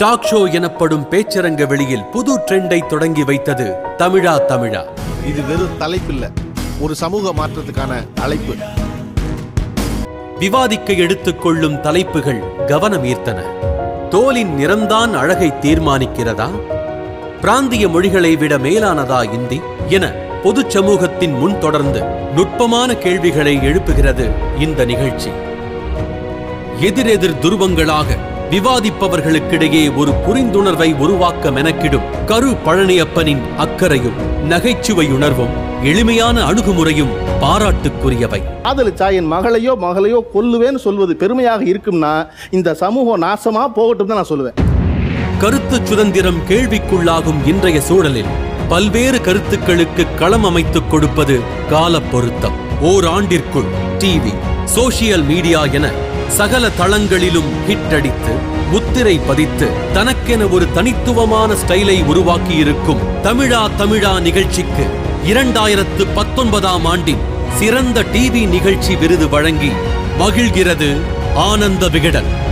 Talk show எனப்படும் பேச்சரங்க வெளியில் புது ட்ரெண்டை தொடங்கி வைத்தது தமிழா தமிழா. இது வெறும் தலைப்பில்ல ஒரு சமூக மாற்றத்துக்கான அழைப்பு. விவாதிக்க எடுத்துக்கொள்ளும் தலைப்புகள் கவனம் ஈர்த்தன தோலின் நிறம்தான் அழகை தீர்மானிக்கிறதா? பிராந்திய மொழிகளை விட மேலானதா இந்தி? என பொது சமூகத்தின் முன் தொடர்ந்து நுட்பமான கேள்விகளை எழுப்புகிறது இந்த நிகழ்ச்சி. எதிரெதிர் துருவங்களாக விவாதிப்பவர்களுக்கிடையே ஒரு புரிந்துணர்வை உருவாக்க மெனக்கிடும் கரு பழனியப்பனின் அக்கறையும் நகைச்சுவையுணர்வும் எளிமையான அணுகுமுறையும் பாராட்டுக்குரியவை. காதலிச்சா என் மகளையோ மகளையோ கொல்லுவேன்னு சொல்வது பெருமையாக இருக்கும்னா இந்த சமூகம் நாசமா போகட்டும் தான் நான் சொல்லுவேன். கருத்து சுதந்திரம் கேள்விக்குள்ளாகும் இன்றைய சூழலில் பல்வேறு கருத்துக்களுக்கு களம் அமைத்துக் கொடுப்பது கால பொருத்தம். ஓர் ஆண்டிற்குள் டிவி சோசியல் மீடியா என சகல தளங்களிலும் ஹிட் அடித்து முத்திரை பதித்து தனக்கென ஒரு தனித்துவமான ஸ்டைலை உருவாக்கியிருக்கும் தமிழா தமிழா நிகழ்ச்சிக்கு இரண்டாயிரத்து பத்தொன்பதாம் ஆண்டின் சிறந்த டிவி நிகழ்ச்சி விருது வழங்கி மகிழ்கிறது ஆனந்த விகடன்.